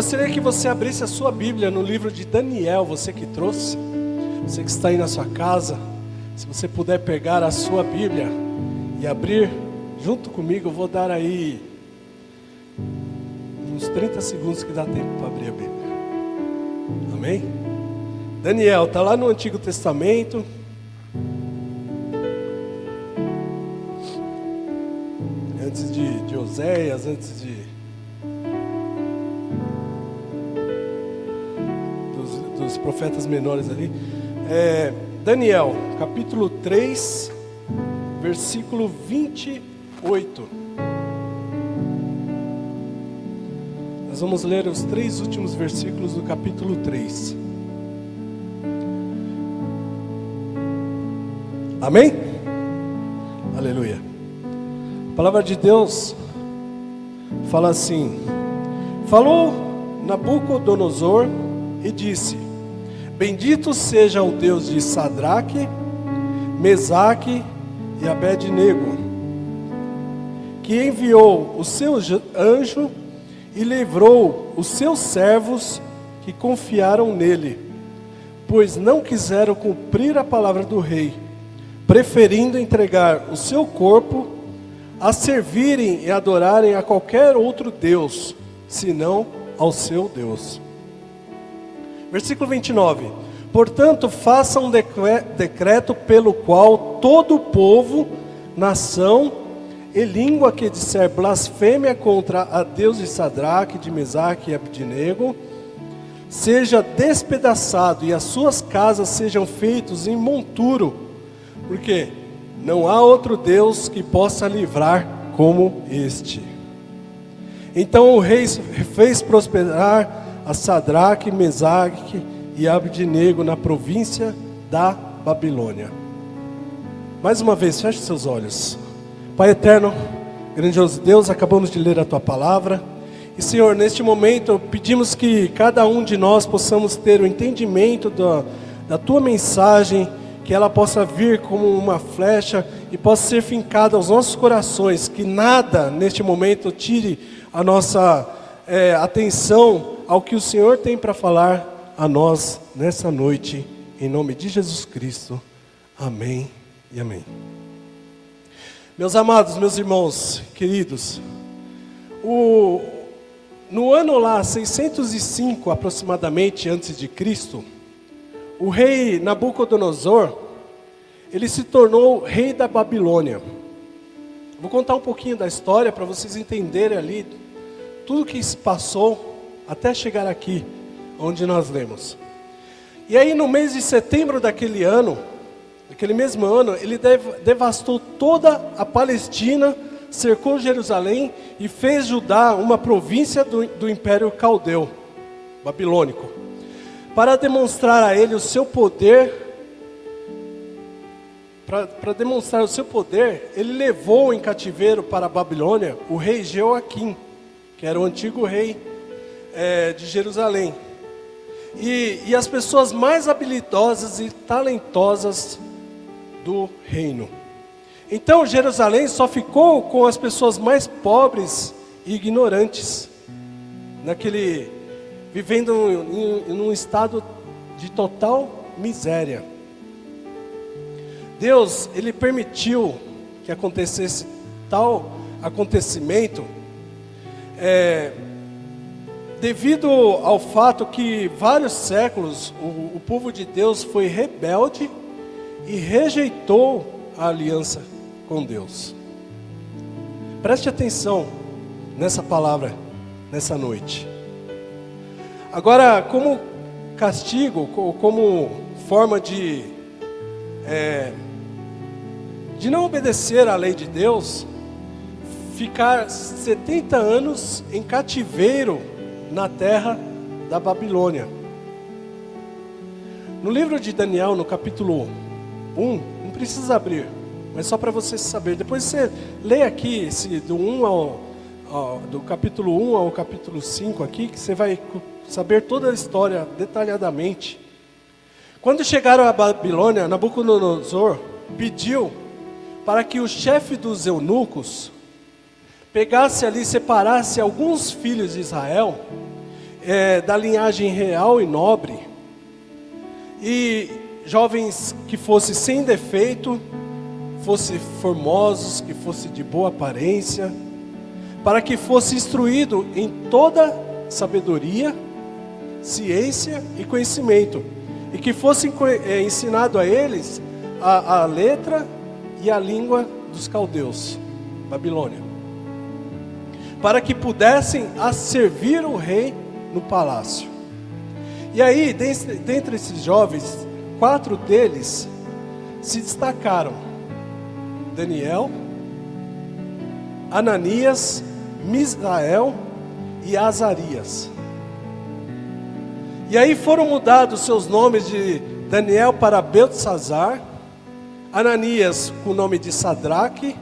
gostaria que você abrisse a sua Bíblia no livro de Daniel, você que trouxe, você que está aí na sua casa, se você puder pegar a sua Bíblia e abrir junto comigo, eu vou dar aí uns 30 segundos que dá tempo para abrir a Bíblia. Amém? Daniel, está lá no Antigo Testamento. Antes de, de Oséias, antes de. Profetas menores ali. É, Daniel, capítulo 3, versículo 28. Nós vamos ler os três últimos versículos do capítulo 3. Amém? Aleluia. A palavra de Deus fala assim: Falou Nabucodonosor e disse: Bendito seja o Deus de Sadraque, Mesaque e Abednego, que enviou o seu anjo e livrou os seus servos que confiaram nele, pois não quiseram cumprir a palavra do rei, preferindo entregar o seu corpo a servirem e adorarem a qualquer outro Deus, senão ao seu Deus. Versículo 29. Portanto, faça um decreto pelo qual todo o povo, nação e língua que disser blasfêmia contra a Deus de Sadraque, de Mesaque e Abdinego, seja despedaçado e as suas casas sejam feitos em monturo, porque não há outro Deus que possa livrar como este. Então o rei fez prosperar a Sadraque, Mesaque e Abdinego na província da Babilônia. Mais uma vez, feche seus olhos. Pai eterno, grandioso Deus, acabamos de ler a tua palavra. E Senhor, neste momento pedimos que cada um de nós possamos ter o entendimento da, da tua mensagem, que ela possa vir como uma flecha e possa ser fincada aos nossos corações, que nada neste momento tire a nossa é, atenção ao que o Senhor tem para falar a nós nessa noite, em nome de Jesus Cristo. Amém e amém. Meus amados, meus irmãos queridos, o, no ano lá 605 aproximadamente antes de Cristo, o rei Nabucodonosor, ele se tornou rei da Babilônia. Vou contar um pouquinho da história para vocês entenderem ali tudo que se passou até chegar aqui, onde nós lemos. E aí, no mês de setembro daquele ano, naquele mesmo ano, ele devastou toda a Palestina, cercou Jerusalém e fez Judá uma província do, do Império Caldeu, babilônico, para demonstrar a ele o seu poder. Para demonstrar o seu poder, ele levou em cativeiro para a Babilônia o rei Jeoaquim, que era o antigo rei é, de Jerusalém. E, e as pessoas mais habilidosas e talentosas do reino. Então Jerusalém só ficou com as pessoas mais pobres e ignorantes, naquele vivendo em, em um estado de total miséria. Deus, ele permitiu que acontecesse tal acontecimento, é, devido ao fato que vários séculos o, o povo de Deus foi rebelde e rejeitou a aliança com Deus. Preste atenção nessa palavra, nessa noite. Agora, como castigo, como forma de, é, de não obedecer à lei de Deus, ficar 70 anos em cativeiro na terra da Babilônia. No livro de Daniel, no capítulo 1, não precisa abrir, mas só para você saber. Depois você lê aqui esse, do 1 ao, ao, do capítulo 1 ao capítulo 5 aqui, que você vai saber toda a história detalhadamente. Quando chegaram à Babilônia, Nabucodonosor pediu para que o chefe dos eunucos pegasse ali, separasse alguns filhos de Israel é, da linhagem real e nobre, e jovens que fossem sem defeito, fossem formosos, que fossem de boa aparência, para que fosse instruído em toda sabedoria, ciência e conhecimento, e que fosse é, ensinado a eles a, a letra e a língua dos caldeus, Babilônia, para que pudessem servir o rei no palácio. E aí, dentre, esses jovens, quatro deles se destacaram: Daniel, Ananias, Misael e Azarias. E aí foram mudados seus nomes de Daniel para Beltzazar, Ananias com o nome de Sadraque,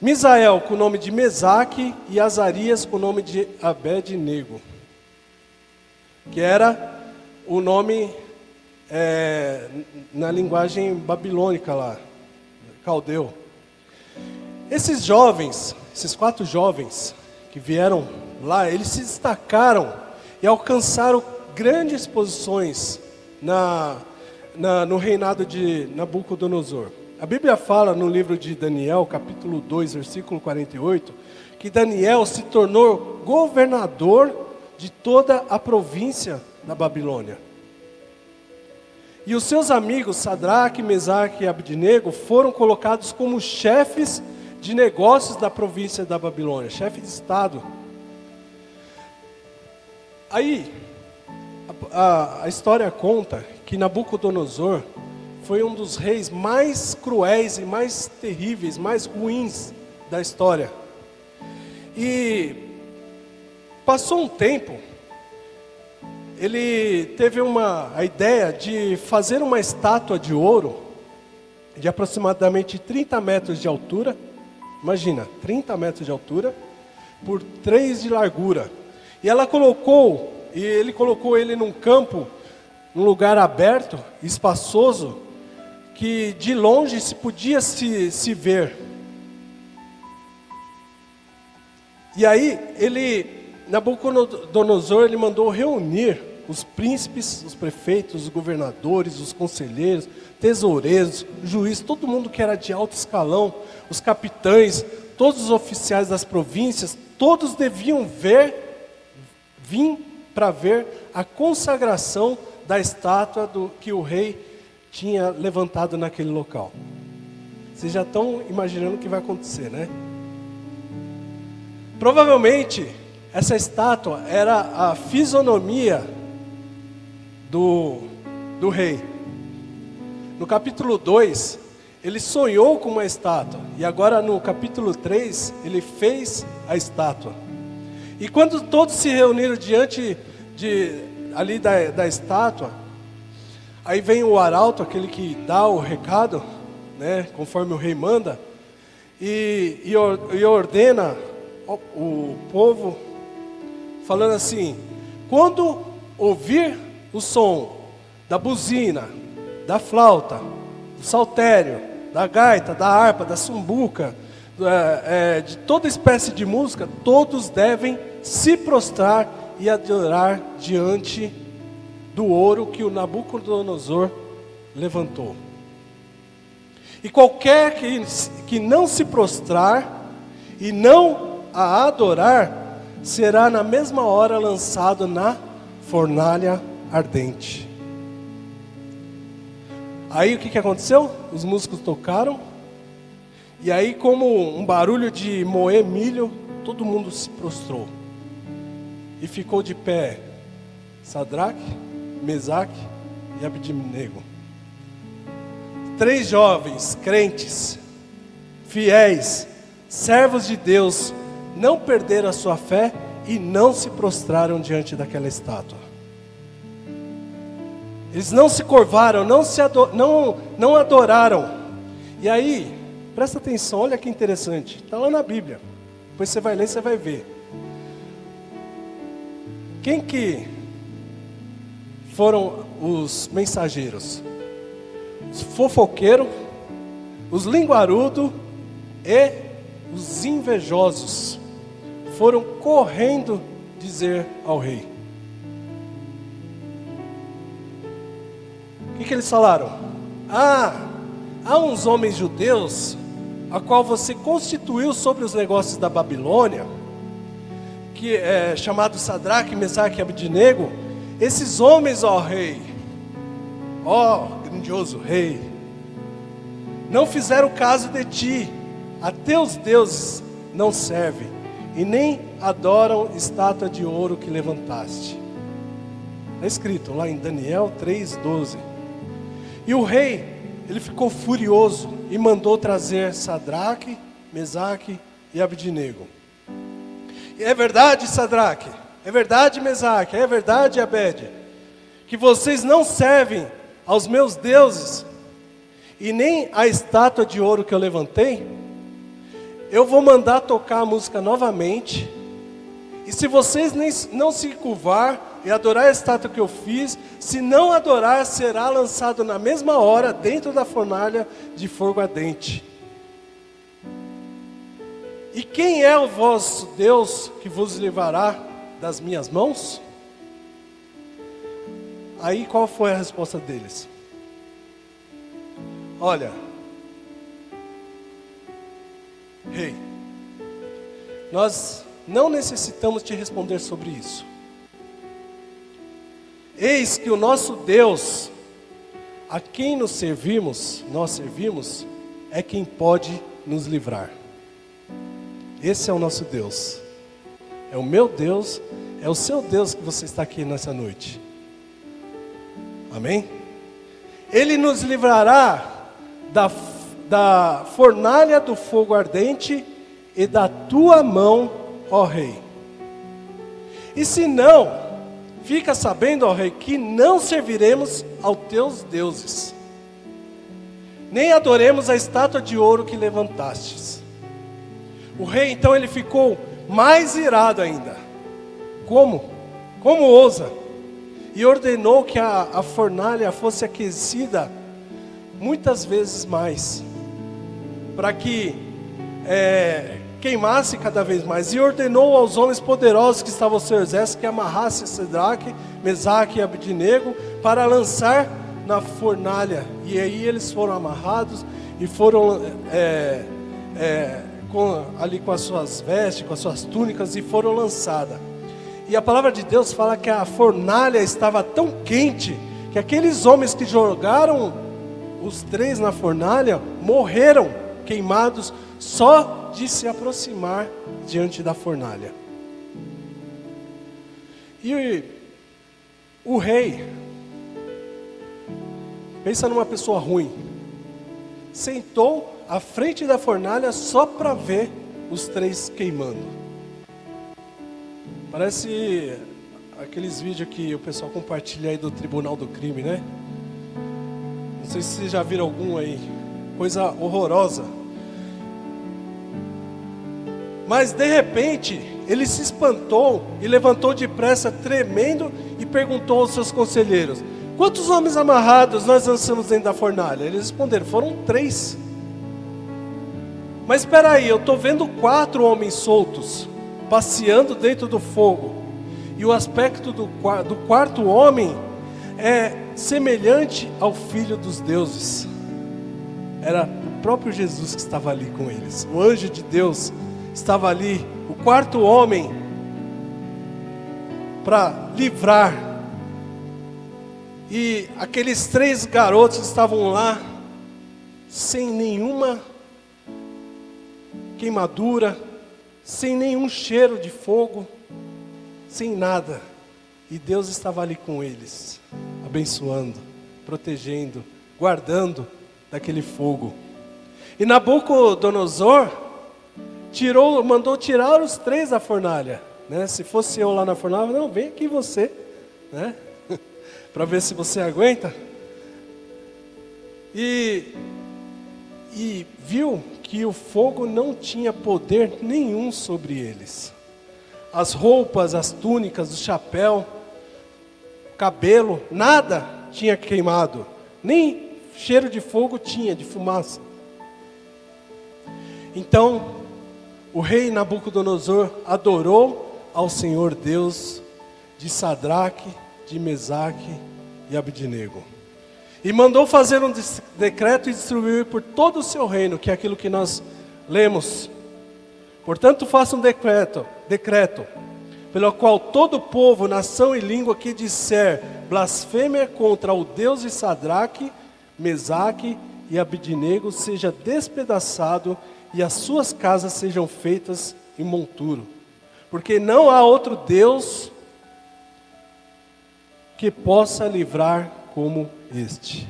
Misael com o nome de Mesaque e Azarias com o nome de Abednego, que era o nome é, na linguagem babilônica lá, caldeu. Esses jovens, esses quatro jovens que vieram lá, eles se destacaram e alcançaram grandes posições na, na, no reinado de Nabucodonosor. A Bíblia fala no livro de Daniel, capítulo 2, versículo 48, que Daniel se tornou governador de toda a província da Babilônia. E os seus amigos Sadraque, Mesaque e Abednego foram colocados como chefes de negócios da província da Babilônia, chefe de estado. Aí, a, a história conta que Nabucodonosor foi um dos reis mais cruéis e mais terríveis, mais ruins da história. E passou um tempo, ele teve uma a ideia de fazer uma estátua de ouro de aproximadamente 30 metros de altura. Imagina, 30 metros de altura por 3 de largura. E ela colocou e ele colocou ele num campo, num lugar aberto, espaçoso, que de longe se podia se, se ver. E aí ele, Nabucodonosor, ele mandou reunir os príncipes, os prefeitos, os governadores, os conselheiros, tesoureiros, juízes, todo mundo que era de alto escalão, os capitães, todos os oficiais das províncias, todos deviam ver, vir para ver a consagração da estátua do, que o rei tinha levantado naquele local. Vocês já estão imaginando o que vai acontecer, né? Provavelmente, essa estátua era a fisionomia do, do rei. No capítulo 2, ele sonhou com uma estátua, e agora no capítulo 3, ele fez a estátua. E quando todos se reuniram diante de, ali da, da estátua, aí vem o arauto, aquele que dá o recado, né, conforme o rei manda, e, e, e ordena o, o povo, falando assim: quando ouvir o som da buzina, da flauta, do saltério, da gaita, da harpa, da sumbuca, é, é, de toda espécie de música, todos devem se prostrar e adorar diante do ouro que o Nabucodonosor levantou. E qualquer que, que não se prostrar e não a adorar, será na mesma hora lançado na fornalha ardente. Aí o que, que aconteceu? Os músicos tocaram, e aí, como um barulho de moer milho, todo mundo se prostrou. E ficou de pé Sadraque, Mesaque e Abednego. Três jovens crentes, fiéis, servos de Deus, não perderam a sua fé e não se prostraram diante daquela estátua. Eles não se curvaram, não, se ador não, não adoraram. E aí, presta atenção, olha que interessante. Está lá na Bíblia. Depois você vai ler, você vai ver. Quem que foram os mensageiros, os fofoqueiros, os linguarudos e os invejosos foram correndo dizer ao rei. O que, que eles falaram? Ah, há uns homens judeus a qual você constituiu sobre os negócios da Babilônia, que é chamado Sadraque, Mesaque e Abdinego, esses homens, ó rei, ó grandioso rei, não fizeram caso de ti, a teus deuses não servem, e nem adoram estátua de ouro que levantaste. Está escrito lá em Daniel 3,12. E o rei, ele ficou furioso e mandou trazer Sadraque, Mesaque e Abidnego. E é verdade, Sadraque, é verdade, Mesaque, é verdade, Abed, que vocês não servem aos meus deuses e nem a estátua de ouro que eu levantei? Eu vou mandar tocar a música novamente. E se vocês nem, não se curvar e adorar a estátua que eu fiz, se não adorar, será lançado na mesma hora dentro da fornalha de fogo ardente. E quem é o vosso Deus que vos livrará das minhas mãos? Aí qual foi a resposta deles? Olha, rei, nós não necessitamos te responder sobre isso. Eis que o nosso Deus, a quem nos servimos, nós servimos, é quem pode nos livrar. Esse é o nosso Deus. É o meu Deus, é o seu Deus que você está aqui nessa noite. Amém? Ele nos livrará da, da fornalha do fogo ardente e da tua mão, ó Rei. E se não, fica sabendo, ó Rei, que não serviremos aos teus deuses, nem adoremos a estátua de ouro que levantastes. O rei então ele ficou mais irado ainda. Como? Como ousa? E ordenou que a, a fornalha fosse aquecida muitas vezes mais, para que é, queimasse cada vez mais. E ordenou aos homens poderosos que estavam ao seu exército que amarrasse Sedraque, Mesaque e Abidnego para lançar na fornalha. E aí eles foram amarrados e foram é, é, com, ali com as suas vestes, com as suas túnicas e foram lançadas. E a palavra de Deus fala que a fornalha estava tão quente que aqueles homens que jogaram os três na fornalha morreram queimados só de se aproximar diante da fornalha. E o rei, pensa numa pessoa ruim, sentou à frente da fornalha só para ver os três queimando. Parece aqueles vídeos que o pessoal compartilha aí do Tribunal do Crime, né? Não sei se vocês já viram algum aí. Coisa horrorosa. Mas de repente, ele se espantou e levantou depressa, tremendo, e perguntou aos seus conselheiros: Quantos homens amarrados nós lançamos dentro da fornalha? Eles responderam: Foram três. Mas espera aí, eu estou vendo quatro homens soltos, passeando dentro do fogo. E o aspecto do, do quarto homem é semelhante ao Filho dos deuses. Era o próprio Jesus que estava ali com eles. O anjo de Deus estava ali, o quarto homem, para livrar. E aqueles três garotos estavam lá, sem nenhuma queimadura, sem nenhum cheiro de fogo, sem nada. E Deus estava ali com eles, abençoando, protegendo, guardando daquele fogo. E Nabucodonosor tirou, mandou tirar os três da fornalha. Né? Se fosse eu lá na fornalha, não, vem aqui você, né? para ver se você aguenta. E, e viu que o fogo não tinha poder nenhum sobre eles. As roupas, as túnicas, o chapéu, cabelo, nada tinha queimado, nem cheiro de fogo tinha, de fumaça. Então, o rei Nabucodonosor adorou ao Senhor Deus de Sadraque, de Mesaque e Abidnego. E mandou fazer um decreto e distribuir por todo o seu reino, que é aquilo que nós lemos. Portanto, faça um decreto, decreto, pelo qual todo povo, nação e língua que disser blasfêmia contra o Deus de Sadraque, Mesaque e Abidinego seja despedaçado e as suas casas sejam feitas em monturo. Porque não há outro Deus que possa livrar como este.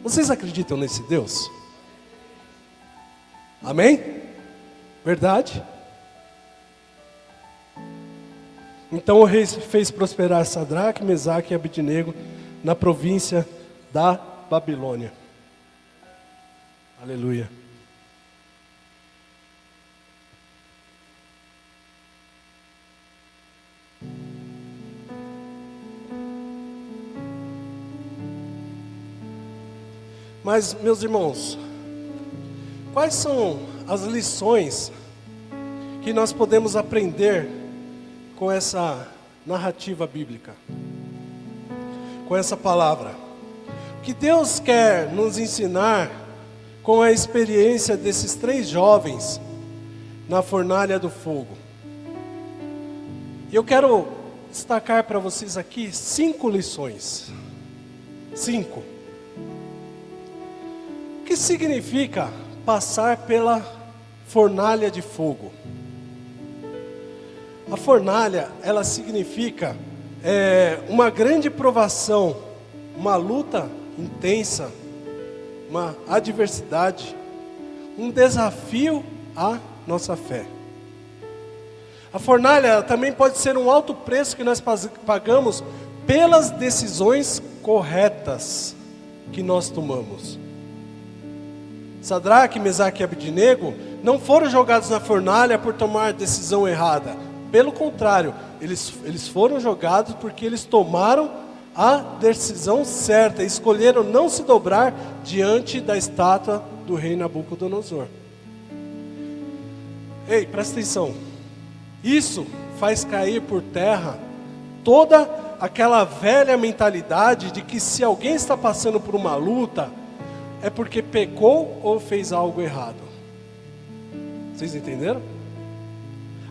Vocês acreditam nesse Deus? Amém? Verdade? Então o rei fez prosperar Sadraque, Mesaque e Abidnego na província da Babilônia. Aleluia. Mas, meus irmãos, quais são as lições que nós podemos aprender com essa narrativa bíblica? Com essa palavra? O que Deus quer nos ensinar com a experiência desses três jovens na fornalha do fogo? Eu quero destacar para vocês aqui cinco lições. Cinco que significa passar pela fornalha de fogo? A fornalha, ela significa é, uma grande provação, uma luta intensa, uma adversidade, um desafio à nossa fé. A fornalha também pode ser um alto preço que nós pagamos pelas decisões corretas que nós tomamos. Sadraque, Mesaque e Abidnego não foram jogados na fornalha por tomar decisão errada. Pelo contrário, eles, eles foram jogados porque eles tomaram a decisão certa, escolheram não se dobrar diante da estátua do rei Nabucodonosor. Ei, presta atenção. Isso faz cair por terra toda aquela velha mentalidade de que se alguém está passando por uma luta, é porque pecou ou fez algo errado. Vocês entenderam?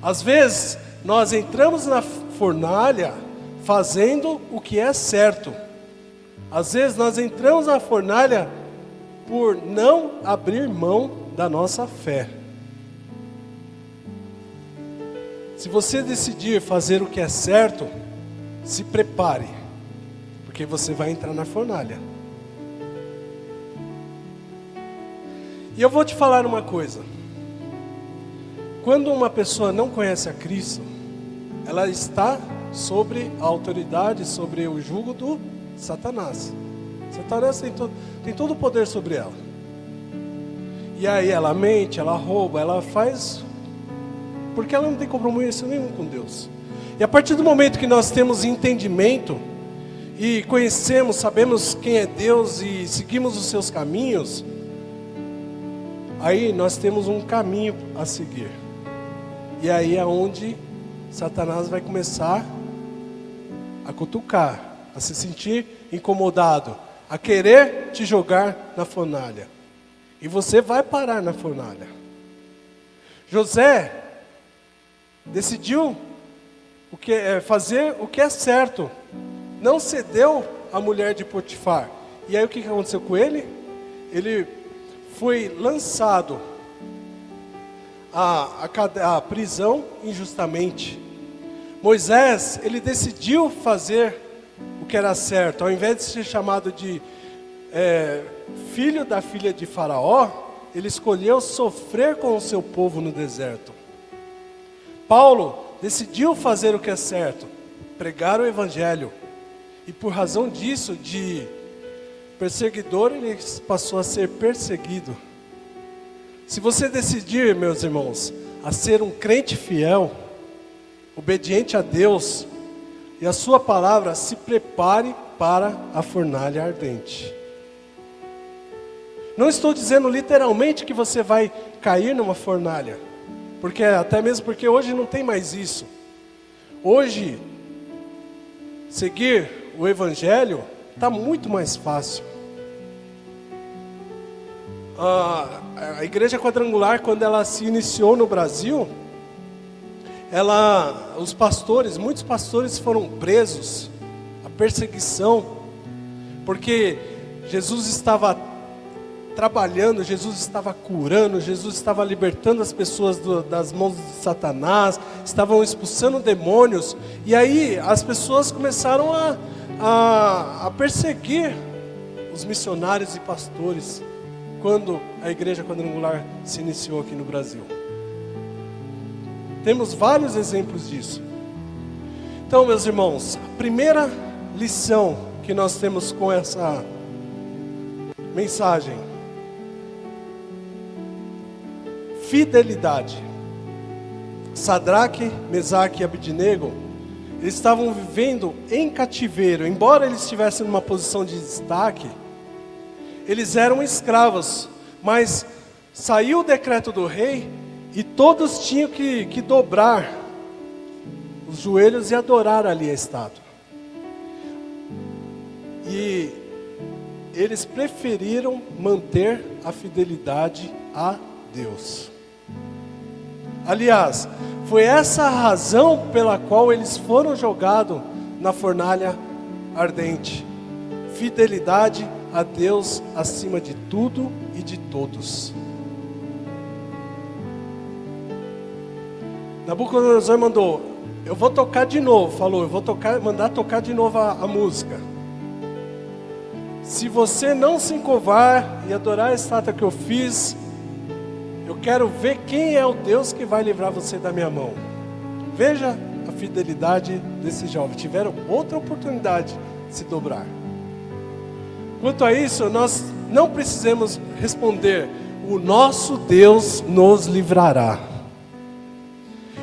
Às vezes, nós entramos na fornalha fazendo o que é certo. Às vezes, nós entramos na fornalha por não abrir mão da nossa fé. Se você decidir fazer o que é certo, se prepare, porque você vai entrar na fornalha. E eu vou te falar uma coisa. Quando uma pessoa não conhece a Cristo, ela está sobre a autoridade, sobre o jugo do Satanás. Satanás tem, tem todo o poder sobre ela. E aí ela mente, ela rouba, ela faz. Porque ela não tem compromisso nenhum com Deus. E a partir do momento que nós temos entendimento e conhecemos, sabemos quem é Deus e seguimos os seus caminhos, Aí nós temos um caminho a seguir. E aí é onde Satanás vai começar a cutucar, a se sentir incomodado, a querer te jogar na fornalha. E você vai parar na fornalha. José decidiu o que é fazer o que é certo. Não cedeu à mulher de Potifar. E aí o que aconteceu com ele? Ele foi lançado à, à, à prisão injustamente. Moisés, ele decidiu fazer o que era certo, ao invés de ser chamado de é, filho da filha de Faraó, ele escolheu sofrer com o seu povo no deserto. Paulo decidiu fazer o que é certo, pregar o evangelho, e por razão disso, de perseguidor, ele passou a ser perseguido. Se você decidir, meus irmãos, a ser um crente fiel, obediente a Deus e a Sua palavra, se prepare para a fornalha ardente. Não estou dizendo literalmente que você vai cair numa fornalha, porque até mesmo porque hoje não tem mais isso. Hoje, seguir o Evangelho está muito mais fácil. A, igreja quadrangular, quando ela se iniciou no Brasil, ela, os pastores, muitos pastores foram presos, a perseguição, porque Jesus estava trabalhando, Jesus estava curando, Jesus estava libertando as pessoas do, das mãos de Satanás, estavam expulsando demônios, e aí as pessoas começaram a, a, a perseguir os missionários e pastores quando a igreja quadrangular se iniciou aqui no Brasil. Temos vários exemplos disso. Então, meus irmãos, a primeira lição que nós temos com essa mensagem: fidelidade. Sadraque, Mesaque e Abidnego, eles estavam vivendo em cativeiro, embora eles estivessem numa posição de destaque, eles eram escravos, mas saiu o decreto do rei e todos tinham que, que dobrar os joelhos e adorar ali a estátua. E eles preferiram manter a fidelidade a Deus. Aliás, foi essa a razão pela qual eles foram jogados na fornalha ardente. Fidelidade a Deus acima de tudo e de todos. Nabucodonosor mandou, eu vou tocar de novo, falou, eu vou tocar, mandar tocar de novo a, a música. Se você não se encovar e adorar a estátua que eu fiz, eu quero ver quem é o Deus que vai livrar você da minha mão. Veja a fidelidade desse jovem. Tiveram outra oportunidade de se dobrar. Quanto a isso, nós não precisamos responder: o nosso Deus nos livrará.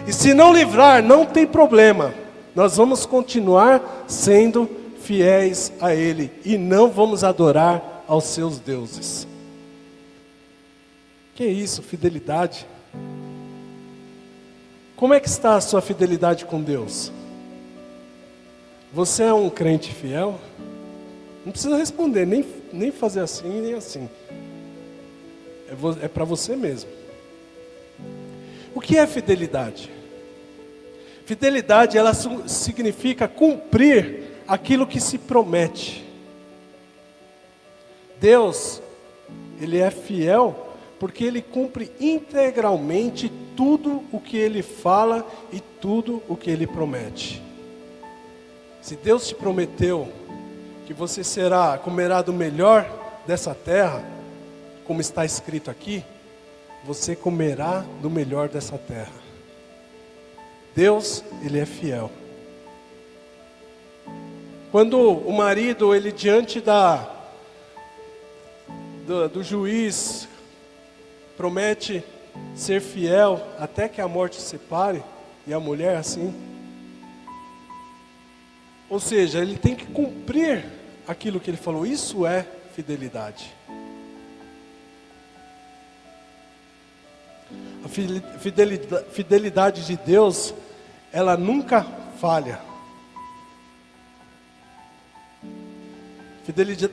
E se não livrar, não tem problema. Nós vamos continuar sendo fiéis a Ele e não vamos adorar aos seus deuses. Que é isso, fidelidade? Como é que está a sua fidelidade com Deus? Você é um crente fiel? Não precisa responder, nem, nem fazer assim, nem assim. É, é para você mesmo. O que é fidelidade? Fidelidade, ela significa cumprir aquilo que se promete. Deus, Ele é fiel porque Ele cumpre integralmente tudo o que Ele fala e tudo o que Ele promete. Se Deus te prometeu que você será, comerá do melhor dessa terra, como está escrito aqui, você comerá do melhor dessa terra. Deus, Ele é fiel. Quando o marido, ele diante da, do, do juiz, promete ser fiel até que a morte separe, e a mulher assim, ou seja, ele tem que cumprir aquilo que ele falou. Isso é fidelidade. A fidelidade, fidelidade de Deus, ela nunca falha.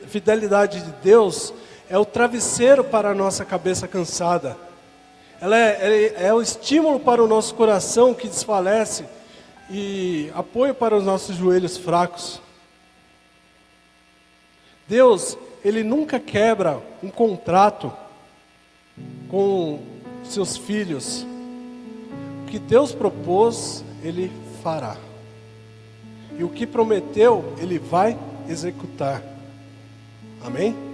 Fidelidade de Deus é o travesseiro para a nossa cabeça cansada. Ela é, é, é o estímulo para o nosso coração que desfalece e apoio para os nossos joelhos fracos. Deus, Ele nunca quebra um contrato com seus filhos. O que Deus propôs, Ele fará. E o que prometeu, Ele vai executar. Amém?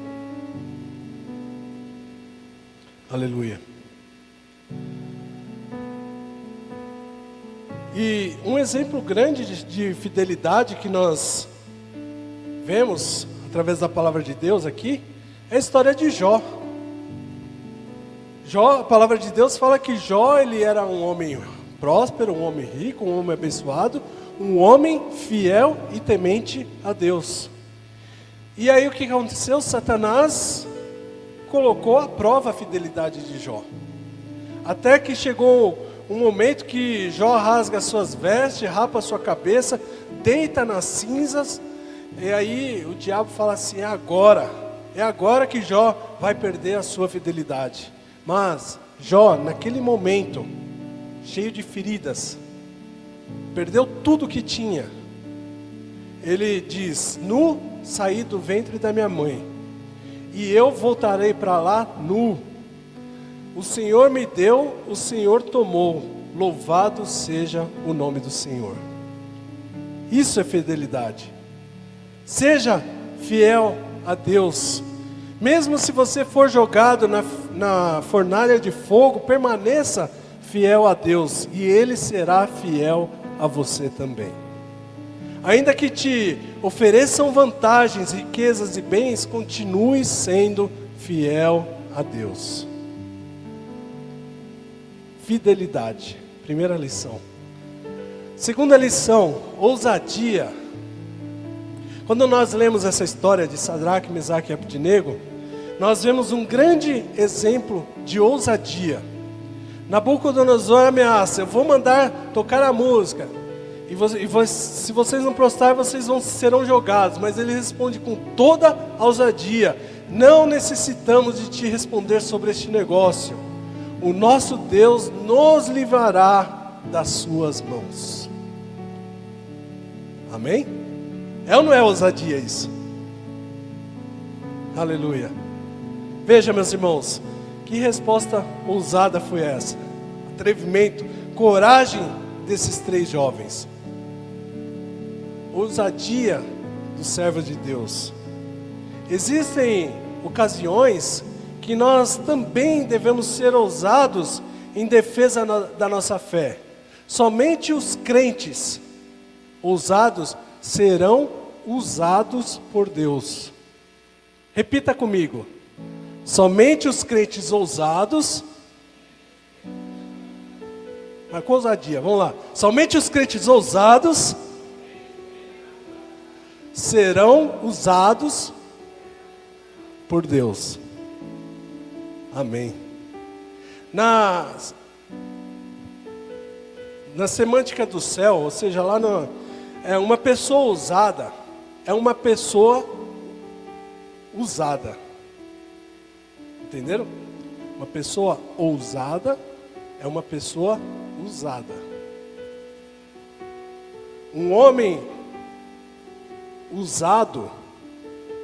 Aleluia. E um exemplo grande de, de fidelidade que nós vemos através da palavra de Deus aqui é a história de Jó. Jó, a palavra de Deus fala que Jó ele era um homem próspero, um homem rico, um homem abençoado, um homem fiel e temente a Deus. E aí o que aconteceu? Satanás colocou à prova a fidelidade de Jó. Até que chegou um momento que Jó rasga suas vestes, rapa sua cabeça, deita nas cinzas E aí o diabo fala assim: é agora, é agora que Jó vai perder a sua fidelidade. Mas Jó, naquele momento, cheio de feridas, perdeu tudo que tinha. Ele diz: Nu saí do ventre da minha mãe, e eu voltarei para lá nu. O Senhor me deu, o Senhor tomou. Louvado seja o nome do Senhor. Isso é fidelidade. Seja fiel a Deus. Mesmo se você for jogado na, na fornalha de fogo, permaneça fiel a Deus e Ele será fiel a você também. Ainda que te ofereçam vantagens, riquezas e bens, continue sendo fiel a Deus. Fidelidade, primeira lição. Segunda lição, ousadia. Quando nós lemos essa história de Sadraque, Mesaque e Abednego, nós vemos um grande exemplo de ousadia. Nabucodonosor ameaça: eu vou mandar tocar a música, e, você, e se vocês não prostarem, vocês vão, serão jogados. Mas ele responde com toda ousadia: Não necessitamos de te responder sobre este negócio. O nosso Deus nos livrará das suas mãos. Amém? É ou não é ousadia isso? Aleluia. Veja, meus irmãos, que resposta ousada foi essa? Atrevimento, coragem desses três jovens ousadia do servo de Deus. Existem ocasiões que nós também devemos ser ousados em defesa da nossa fé. Somente os crentes ousados serão usados por Deus. Repita comigo. Somente os crentes ousados. Mas com ousadia, vamos lá. Somente os crentes ousados serão usados por Deus. Amém. Na, na semântica do céu, ou seja, lá no, é uma pessoa usada, é uma pessoa usada. Entenderam? Uma pessoa ousada é uma pessoa usada. Um homem usado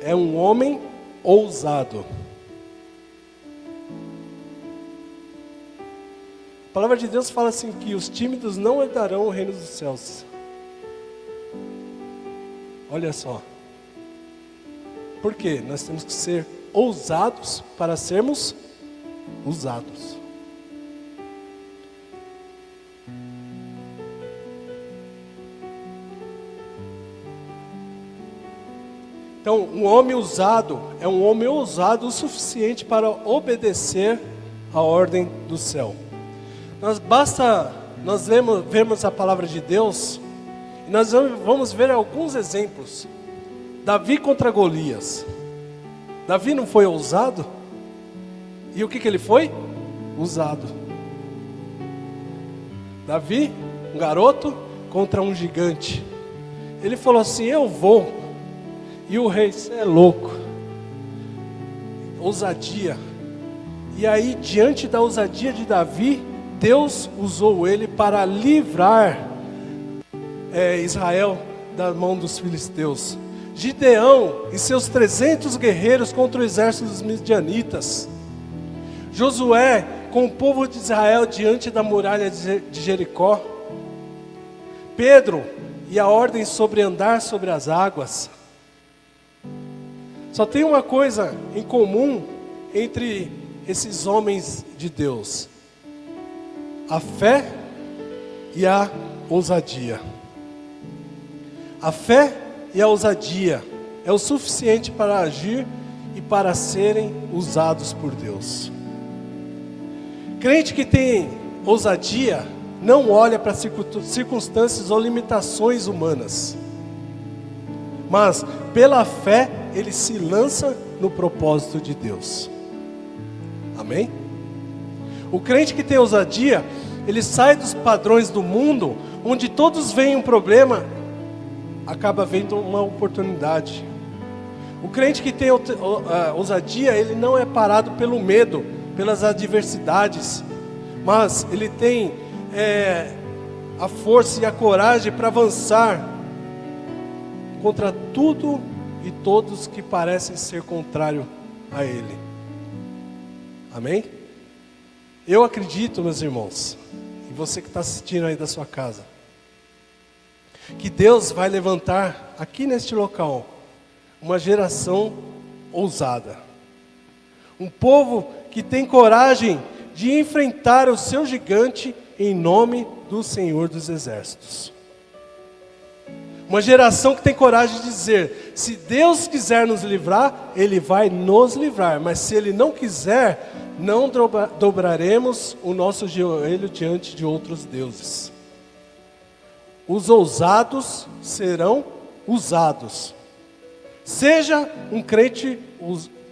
é um homem ousado. A palavra de Deus fala assim que os tímidos não herdarão o reino dos céus. Olha só. Por quê? Nós temos que ser ousados para sermos usados. Então, um homem usado é um homem ousado o suficiente para obedecer a ordem do céu. Nós basta nós lemos, vermos a palavra de Deus e nós vamos ver alguns exemplos. Davi contra Golias. Davi não foi ousado? E o que, que ele foi? Usado. Davi, um garoto contra um gigante. Ele falou assim: Eu vou e o rei, você é louco. Ousadia. E aí, diante da ousadia de Davi, Deus usou ele para livrar é, Israel da mão dos filisteus. Gideão e seus 300 guerreiros contra o exército dos midianitas. Josué com o povo de Israel diante da muralha de Jericó. Pedro e a ordem sobre andar sobre as águas. Só tem uma coisa em comum entre esses homens de Deus: a fé e a ousadia. A fé e a ousadia é o suficiente para agir e para serem usados por Deus. Crente que tem ousadia não olha para circunstâncias ou limitações humanas, mas pela fé ele se lança no propósito de Deus. Amém? O crente que tem ousadia, ele sai dos padrões do mundo, onde todos veem um problema acaba vendo uma oportunidade. O crente que tem ousadia, ele não é parado pelo medo, pelas adversidades, mas ele tem é, a força e a coragem para avançar contra tudo e todos que parecem ser contrário a ele. Amém? Eu acredito, meus irmãos, e você que está assistindo aí da sua casa, que Deus vai levantar aqui neste local uma geração ousada, um povo que tem coragem de enfrentar o seu gigante em nome do Senhor dos Exércitos. Uma geração que tem coragem de dizer: se Deus quiser nos livrar, Ele vai nos livrar, mas se Ele não quiser, não dobraremos o nosso joelho diante de outros deuses. Os ousados serão usados. Seja um crente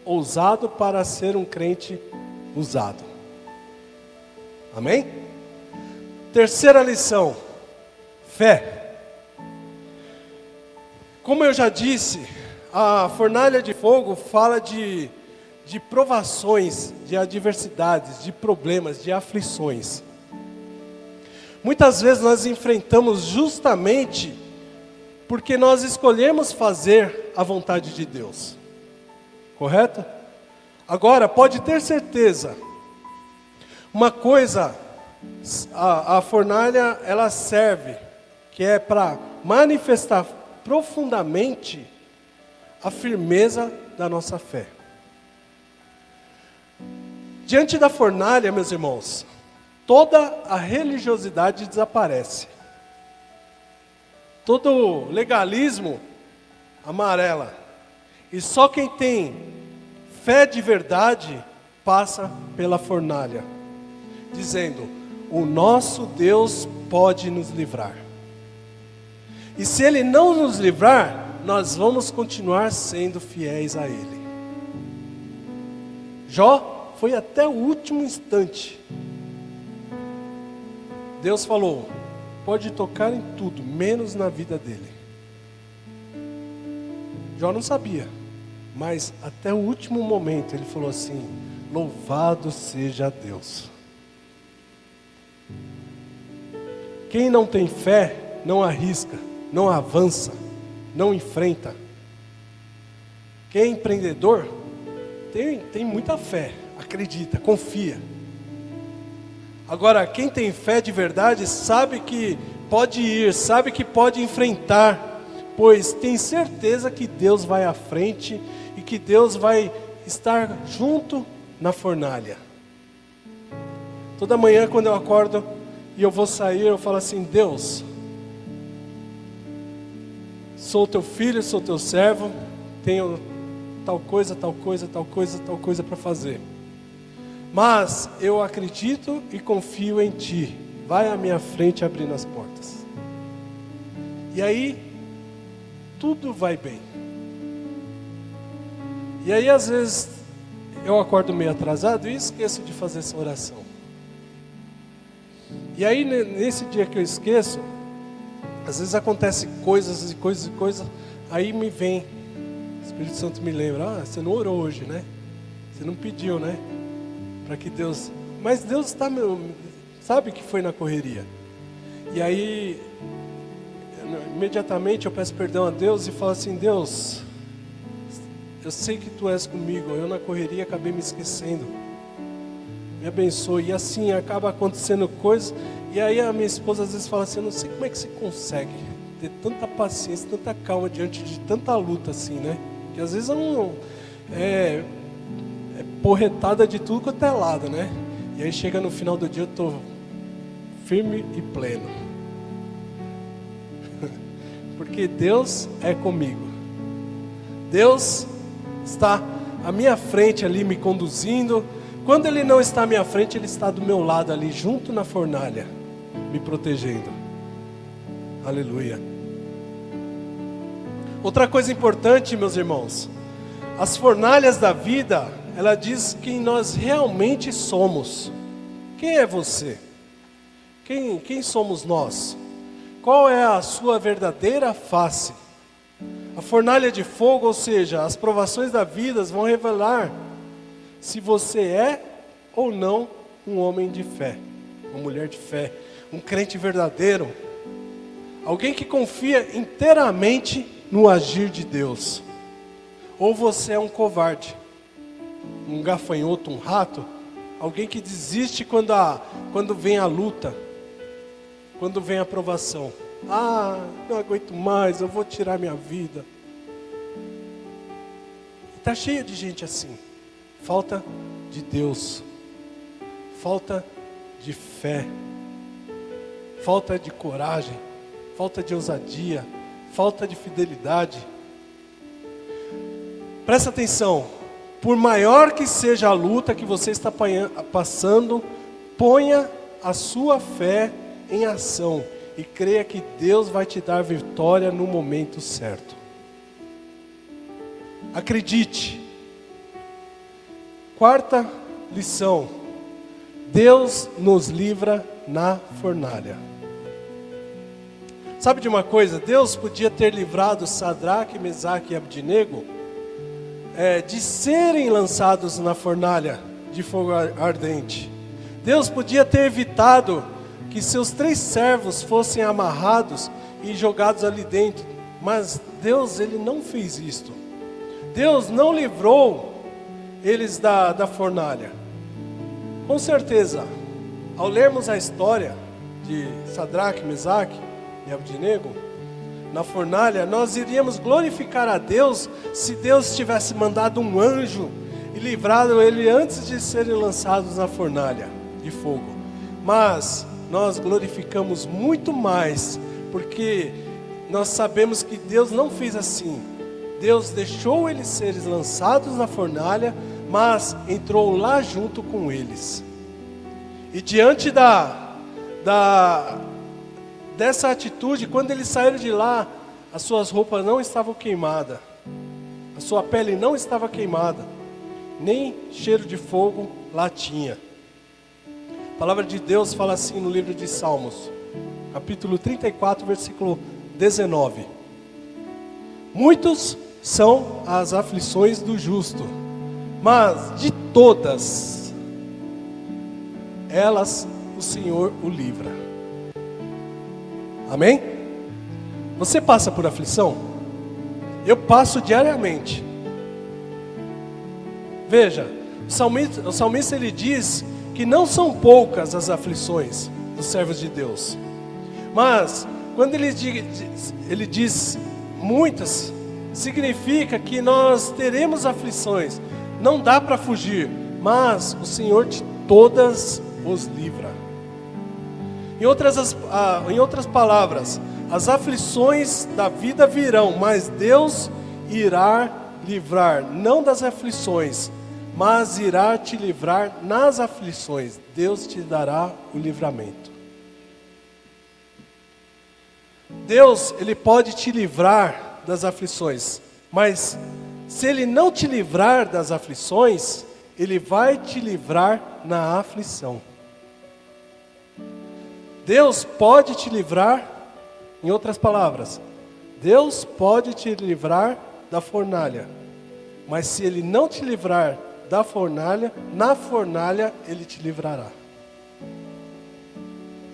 ousado para ser um crente usado. Amém? Terceira lição: fé. Como eu já disse, a fornalha de fogo fala de de provações, de adversidades, de problemas, de aflições. Muitas vezes nós enfrentamos justamente porque nós escolhemos fazer a vontade de Deus. Correto? Agora, pode ter certeza, uma coisa, a, a fornalha, ela serve, que é para manifestar profundamente a firmeza da nossa fé. Diante da fornalha, meus irmãos, toda a religiosidade desaparece. Todo legalismo amarela. E só quem tem fé de verdade passa pela fornalha, dizendo: O nosso Deus pode nos livrar. E se Ele não nos livrar, nós vamos continuar sendo fiéis a Ele. Jó foi até o último instante. Deus falou: pode tocar em tudo, menos na vida dele. Jó não sabia, mas até o último momento ele falou assim: Louvado seja Deus. Quem não tem fé, não arrisca, não avança, não enfrenta. Quem é empreendedor, tem, tem muita fé, acredita, confia. Agora, quem tem fé de verdade sabe que pode ir, sabe que pode enfrentar, pois tem certeza que Deus vai à frente e que Deus vai estar junto na fornalha. Toda manhã, quando eu acordo e eu vou sair, eu falo assim: Deus, sou teu filho, sou teu servo, tenho tal coisa, tal coisa, tal coisa, tal coisa para fazer. Mas eu acredito e confio em Ti. Vai à minha frente abrindo as portas. E aí, tudo vai bem. E aí, às vezes, eu acordo meio atrasado e esqueço de fazer essa oração. E aí, nesse dia que eu esqueço, às vezes acontece coisas e coisas e coisas, aí me vem, o Espírito Santo me lembra, ah, você não orou hoje, né? Você não pediu, né? para que Deus. Mas Deus está sabe que foi na correria. E aí, imediatamente eu peço perdão a Deus e falo assim: Deus, eu sei que Tu és comigo. Eu na correria acabei me esquecendo. Me abençoe. E assim acaba acontecendo coisas. E aí a minha esposa às vezes fala assim: Eu não sei como é que você consegue ter tanta paciência, tanta calma diante de tanta luta assim, né? Que às vezes eu não. É, porretada de tudo quanto é lado, né? E aí chega no final do dia eu estou firme e pleno. Porque Deus é comigo. Deus está à minha frente ali me conduzindo. Quando Ele não está à minha frente, Ele está do meu lado ali, junto na fornalha, me protegendo. Aleluia. Outra coisa importante, meus irmãos, as fornalhas da vida ela diz quem nós realmente somos. Quem é você? Quem, quem somos nós? Qual é a sua verdadeira face? A fornalha de fogo, ou seja, as provações da vida vão revelar se você é ou não um homem de fé, uma mulher de fé, um crente verdadeiro, alguém que confia inteiramente no agir de Deus. Ou você é um covarde, um gafanhoto, um rato, alguém que desiste quando, a, quando vem a luta, quando vem a provação. Ah, não aguento mais, eu vou tirar minha vida. Está cheio de gente assim. Falta de Deus, falta de fé, falta de coragem, falta de ousadia, falta de fidelidade. Presta atenção, por maior que seja a luta que você está passando, ponha a sua fé em ação e creia que Deus vai te dar vitória no momento certo. Acredite. Quarta lição: Deus nos livra na fornalha. Sabe de uma coisa? Deus podia ter livrado Sadraque, Mesaque e Abdinego é, de serem lançados na fornalha de fogo ardente. Deus podia ter evitado que seus três servos fossem amarrados e jogados ali dentro, mas Deus ele não fez isto. Deus não livrou eles da, da fornalha. Com certeza, ao lermos a história de Sadraque, Mesaque e Abdinego, na fornalha, nós iríamos glorificar a Deus se Deus tivesse mandado um anjo e livrado ele antes de serem lançados na fornalha de fogo. Mas nós glorificamos muito mais, porque nós sabemos que Deus não fez assim. Deus deixou eles serem lançados na fornalha, mas entrou lá junto com eles. E diante da, da dessa atitude, quando eles saíram de lá, as suas roupas não estavam queimadas, a sua pele não estava queimada, nem cheiro de fogo lá tinha. A palavra de Deus fala assim no livro de Salmos, capítulo 34, versículo 19: Muitos são as aflições do justo, mas de todas elas o Senhor o livra. Amém? Você passa por aflição? Eu passo diariamente. Veja, o salmista, o salmista ele diz que não são poucas as aflições dos servos de Deus. Mas, quando ele diz, ele diz muitas, significa que nós teremos aflições. Não dá para fugir, mas o Senhor de todas os livra. Em outras, em outras palavras, as aflições da vida virão, mas Deus irá livrar, não das aflições, mas irá te livrar nas aflições. Deus te dará o livramento. Deus, Ele pode te livrar das aflições, mas se Ele não te livrar das aflições, Ele vai te livrar na aflição. Deus pode te livrar, em outras palavras, Deus pode te livrar da fornalha, mas se Ele não te livrar da fornalha, na fornalha Ele te livrará.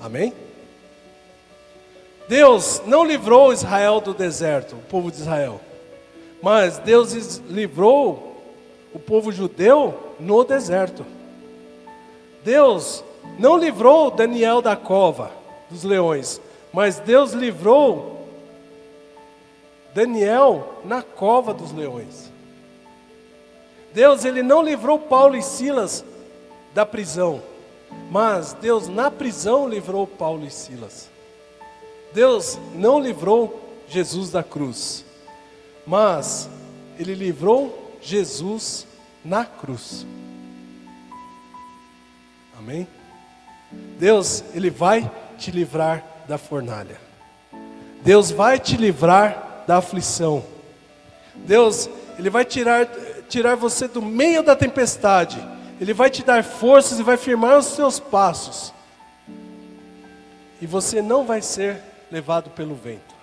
Amém? Deus não livrou Israel do deserto, o povo de Israel, mas Deus livrou o povo judeu no deserto. Deus não livrou Daniel da cova dos leões, mas Deus livrou Daniel na cova dos leões. Deus ele não livrou Paulo e Silas da prisão, mas Deus na prisão livrou Paulo e Silas. Deus não livrou Jesus da cruz, mas ele livrou Jesus na cruz. Amém? Deus, Ele vai te livrar da fornalha. Deus vai te livrar da aflição. Deus, Ele vai tirar, tirar você do meio da tempestade. Ele vai te dar forças e vai firmar os seus passos. E você não vai ser levado pelo vento.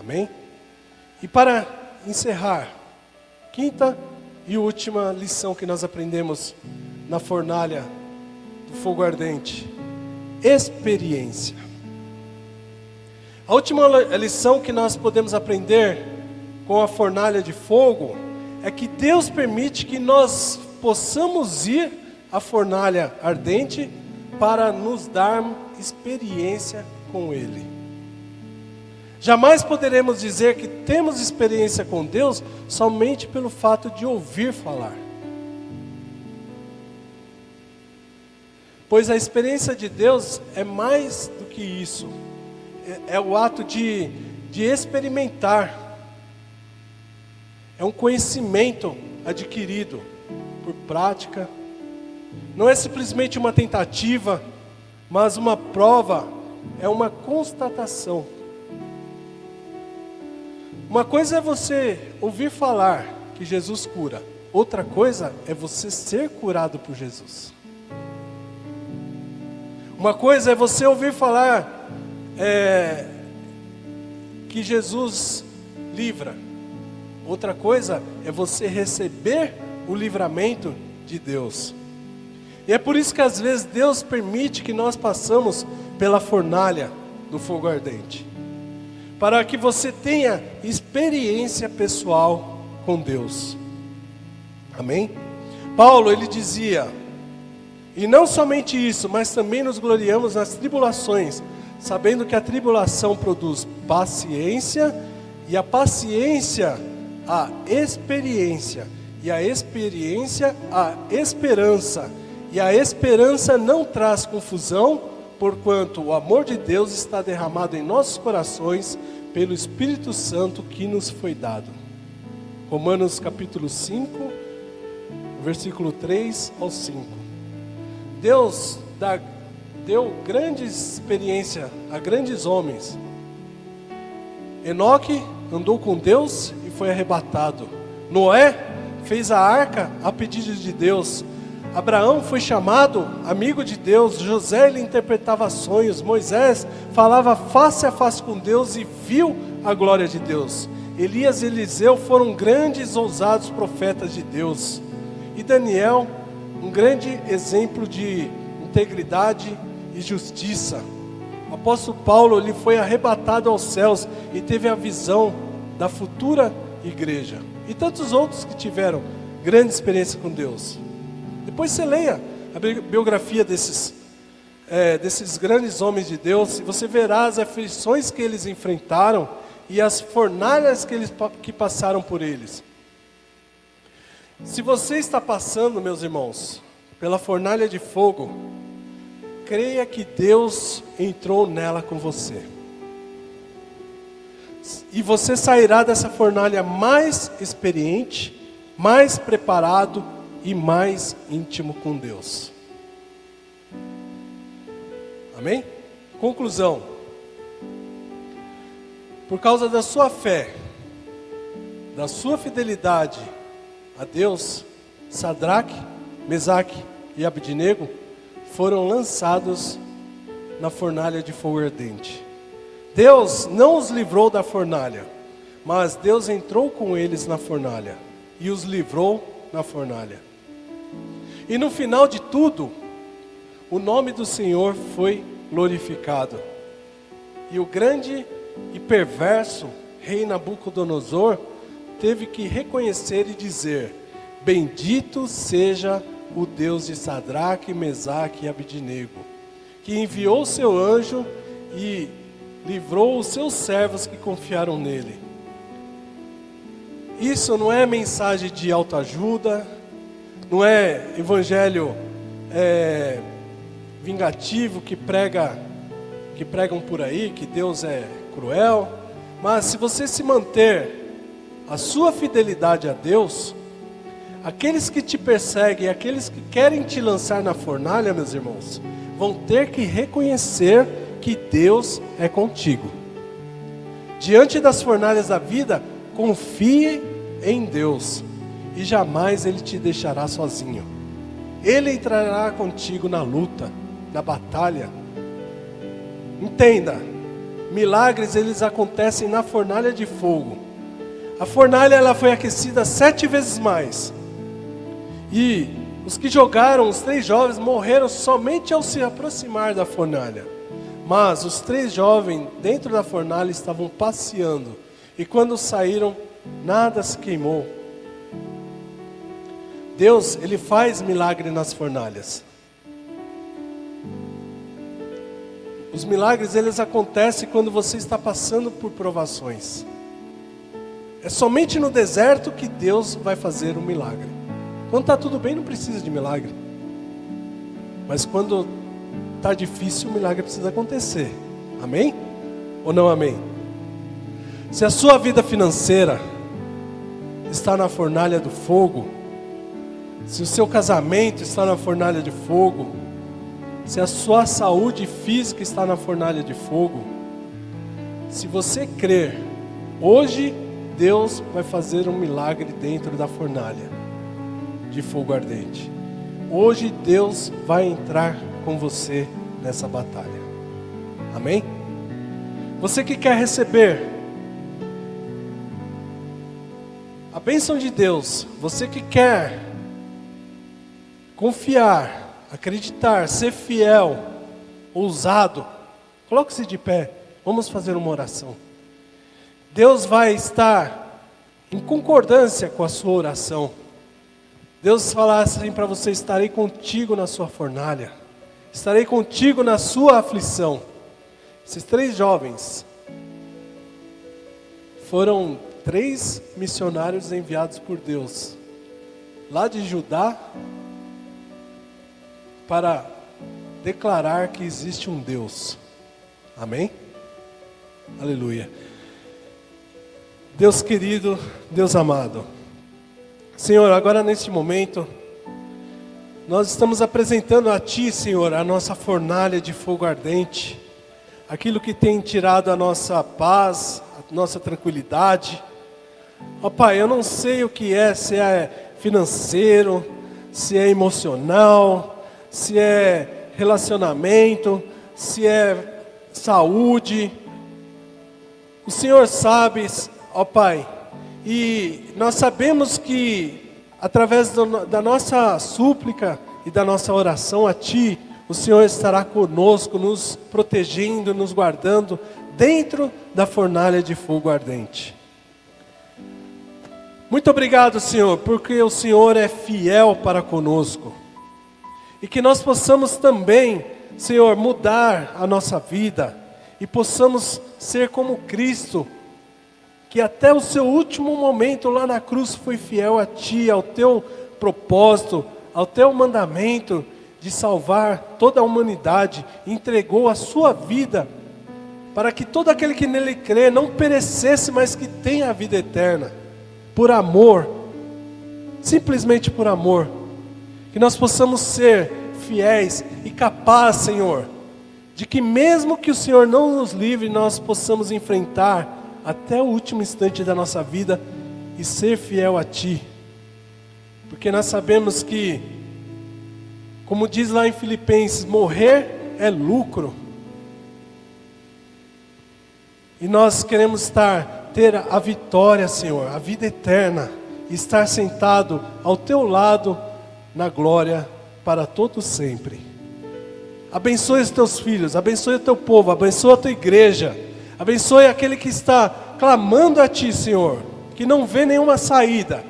Amém? E para encerrar, quinta e última lição que nós aprendemos na fornalha do fogo ardente: experiência. A última lição que nós podemos aprender com a fornalha de fogo é que Deus permite que nós possamos ir à fornalha ardente para nos dar experiência com Ele. Jamais poderemos dizer que temos experiência com Deus somente pelo fato de ouvir falar. Pois a experiência de Deus é mais do que isso, é, é o ato de, de experimentar, é um conhecimento adquirido por prática, não é simplesmente uma tentativa, mas uma prova, é uma constatação. Uma coisa é você ouvir falar que Jesus cura, outra coisa é você ser curado por Jesus. Uma coisa é você ouvir falar é, que Jesus livra, outra coisa é você receber o livramento de Deus. E é por isso que às vezes Deus permite que nós passamos pela fornalha do fogo ardente. Para que você tenha experiência pessoal com Deus. Amém? Paulo, ele dizia: "E não somente isso, mas também nos gloriamos nas tribulações, sabendo que a tribulação produz paciência, e a paciência a experiência, e a experiência a esperança." E a esperança não traz confusão, porquanto o amor de Deus está derramado em nossos corações pelo Espírito Santo que nos foi dado. Romanos capítulo 5, versículo 3 ao 5. Deus dá, deu grande experiência a grandes homens. Enoque andou com Deus e foi arrebatado. Noé fez a arca a pedido de Deus. Abraão foi chamado amigo de Deus, José ele interpretava sonhos, Moisés falava face a face com Deus e viu a glória de Deus. Elias e Eliseu foram grandes, ousados profetas de Deus. E Daniel, um grande exemplo de integridade e justiça. O apóstolo Paulo ele foi arrebatado aos céus e teve a visão da futura igreja. E tantos outros que tiveram grande experiência com Deus. Depois você leia a biografia desses, é, desses grandes homens de Deus e você verá as aflições que eles enfrentaram e as fornalhas que, eles, que passaram por eles. Se você está passando, meus irmãos, pela fornalha de fogo, creia que Deus entrou nela com você. E você sairá dessa fornalha mais experiente, mais preparado e mais íntimo com Deus. Amém? Conclusão. Por causa da sua fé, da sua fidelidade a Deus, Sadraque, Mesaque e Abdinego foram lançados na fornalha de fogo ardente. Deus não os livrou da fornalha, mas Deus entrou com eles na fornalha e os livrou na fornalha. E no final de tudo, o nome do Senhor foi glorificado. E o grande e perverso rei Nabucodonosor teve que reconhecer e dizer: Bendito seja o Deus de Sadraque, Mesaque e Abidnego, que enviou seu anjo e livrou os seus servos que confiaram nele. Isso não é mensagem de autoajuda, não é evangelho é, vingativo que prega que pregam por aí que Deus é cruel, mas se você se manter a sua fidelidade a Deus, aqueles que te perseguem, aqueles que querem te lançar na fornalha, meus irmãos, vão ter que reconhecer que Deus é contigo. Diante das fornalhas da vida, confie em Deus e jamais ele te deixará sozinho. Ele entrará contigo na luta, na batalha. Entenda, milagres eles acontecem na fornalha de fogo. A fornalha ela foi aquecida sete vezes mais. E os que jogaram, os três jovens, morreram somente ao se aproximar da fornalha. Mas os três jovens dentro da fornalha estavam passeando. E quando saíram, nada se queimou. Deus, Ele faz milagre nas fornalhas. Os milagres, eles acontecem quando você está passando por provações. É somente no deserto que Deus vai fazer um milagre. Quando está tudo bem, não precisa de milagre. Mas quando está difícil, o milagre precisa acontecer. Amém? Ou não amém? Se a sua vida financeira está na fornalha do fogo, se o seu casamento está na fornalha de fogo, se a sua saúde física está na fornalha de fogo, se você crer, hoje Deus vai fazer um milagre dentro da fornalha de fogo ardente. Hoje Deus vai entrar com você nessa batalha. Amém? Você que quer receber a bênção de Deus, você que quer confiar, acreditar, ser fiel, ousado, coloque-se de pé, vamos fazer uma oração. Deus vai estar em concordância com a sua oração. Deus falar assim para você: estarei contigo na sua fornalha, estarei contigo na sua aflição. Esses três jovens foram três missionários enviados por Deus, lá de Judá, para declarar que existe um Deus. Amém? Aleluia. Deus querido, Deus amado. Senhor, agora neste momento, nós estamos apresentando a Ti, Senhor, a nossa fornalha de fogo ardente, aquilo que tem tirado a nossa paz, a nossa tranquilidade. Ó oh, Pai, eu não sei o que é, se é financeiro, se é emocional, se é relacionamento, se é saúde. O Senhor sabe, ó Pai, e nós sabemos que através do, da nossa súplica e da nossa oração a Ti, o Senhor estará conosco, nos protegendo, nos guardando dentro da fornalha de fogo ardente. Muito obrigado, Senhor, porque o Senhor é fiel para conosco. E que nós possamos também, Senhor, mudar a nossa vida e possamos ser como Cristo que até o seu último momento lá na cruz foi fiel a Ti, ao Teu propósito, ao Teu mandamento de salvar toda a humanidade, entregou a Sua vida para que todo aquele que nele crê não perecesse, mas que tenha a vida eterna, por amor, simplesmente por amor, que nós possamos ser fiéis e capazes, Senhor, de que mesmo que o Senhor não nos livre, nós possamos enfrentar até o último instante da nossa vida e ser fiel a Ti. Porque nós sabemos que, como diz lá em Filipenses, morrer é lucro. E nós queremos estar, ter a vitória, Senhor, a vida eterna, e estar sentado ao Teu lado na glória para todo sempre. Abençoe os teus filhos, abençoe o teu povo, abençoe a tua igreja. Abençoe aquele que está clamando a Ti, Senhor, que não vê nenhuma saída,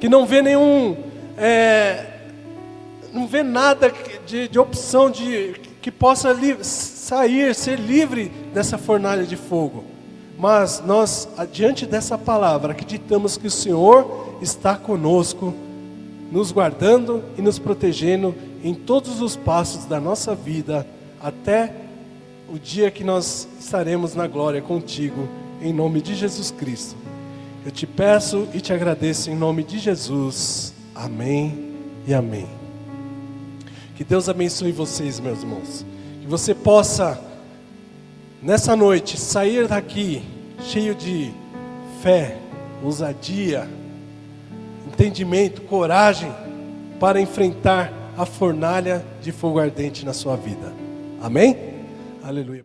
que não vê nenhum, é, não vê nada de, de opção de que possa sair, ser livre dessa fornalha de fogo. Mas nós, adiante dessa palavra, acreditamos que o Senhor está conosco, nos guardando e nos protegendo em todos os passos da nossa vida, até o dia que nós estaremos na glória contigo, em nome de Jesus Cristo. Eu te peço e te agradeço em nome de Jesus. Amém e amém. Que Deus abençoe vocês, meus irmãos. Que você possa, nessa noite, sair daqui cheio de fé, ousadia, entendimento, coragem para enfrentar a fornalha de fogo ardente na sua vida. Amém? Aleluia.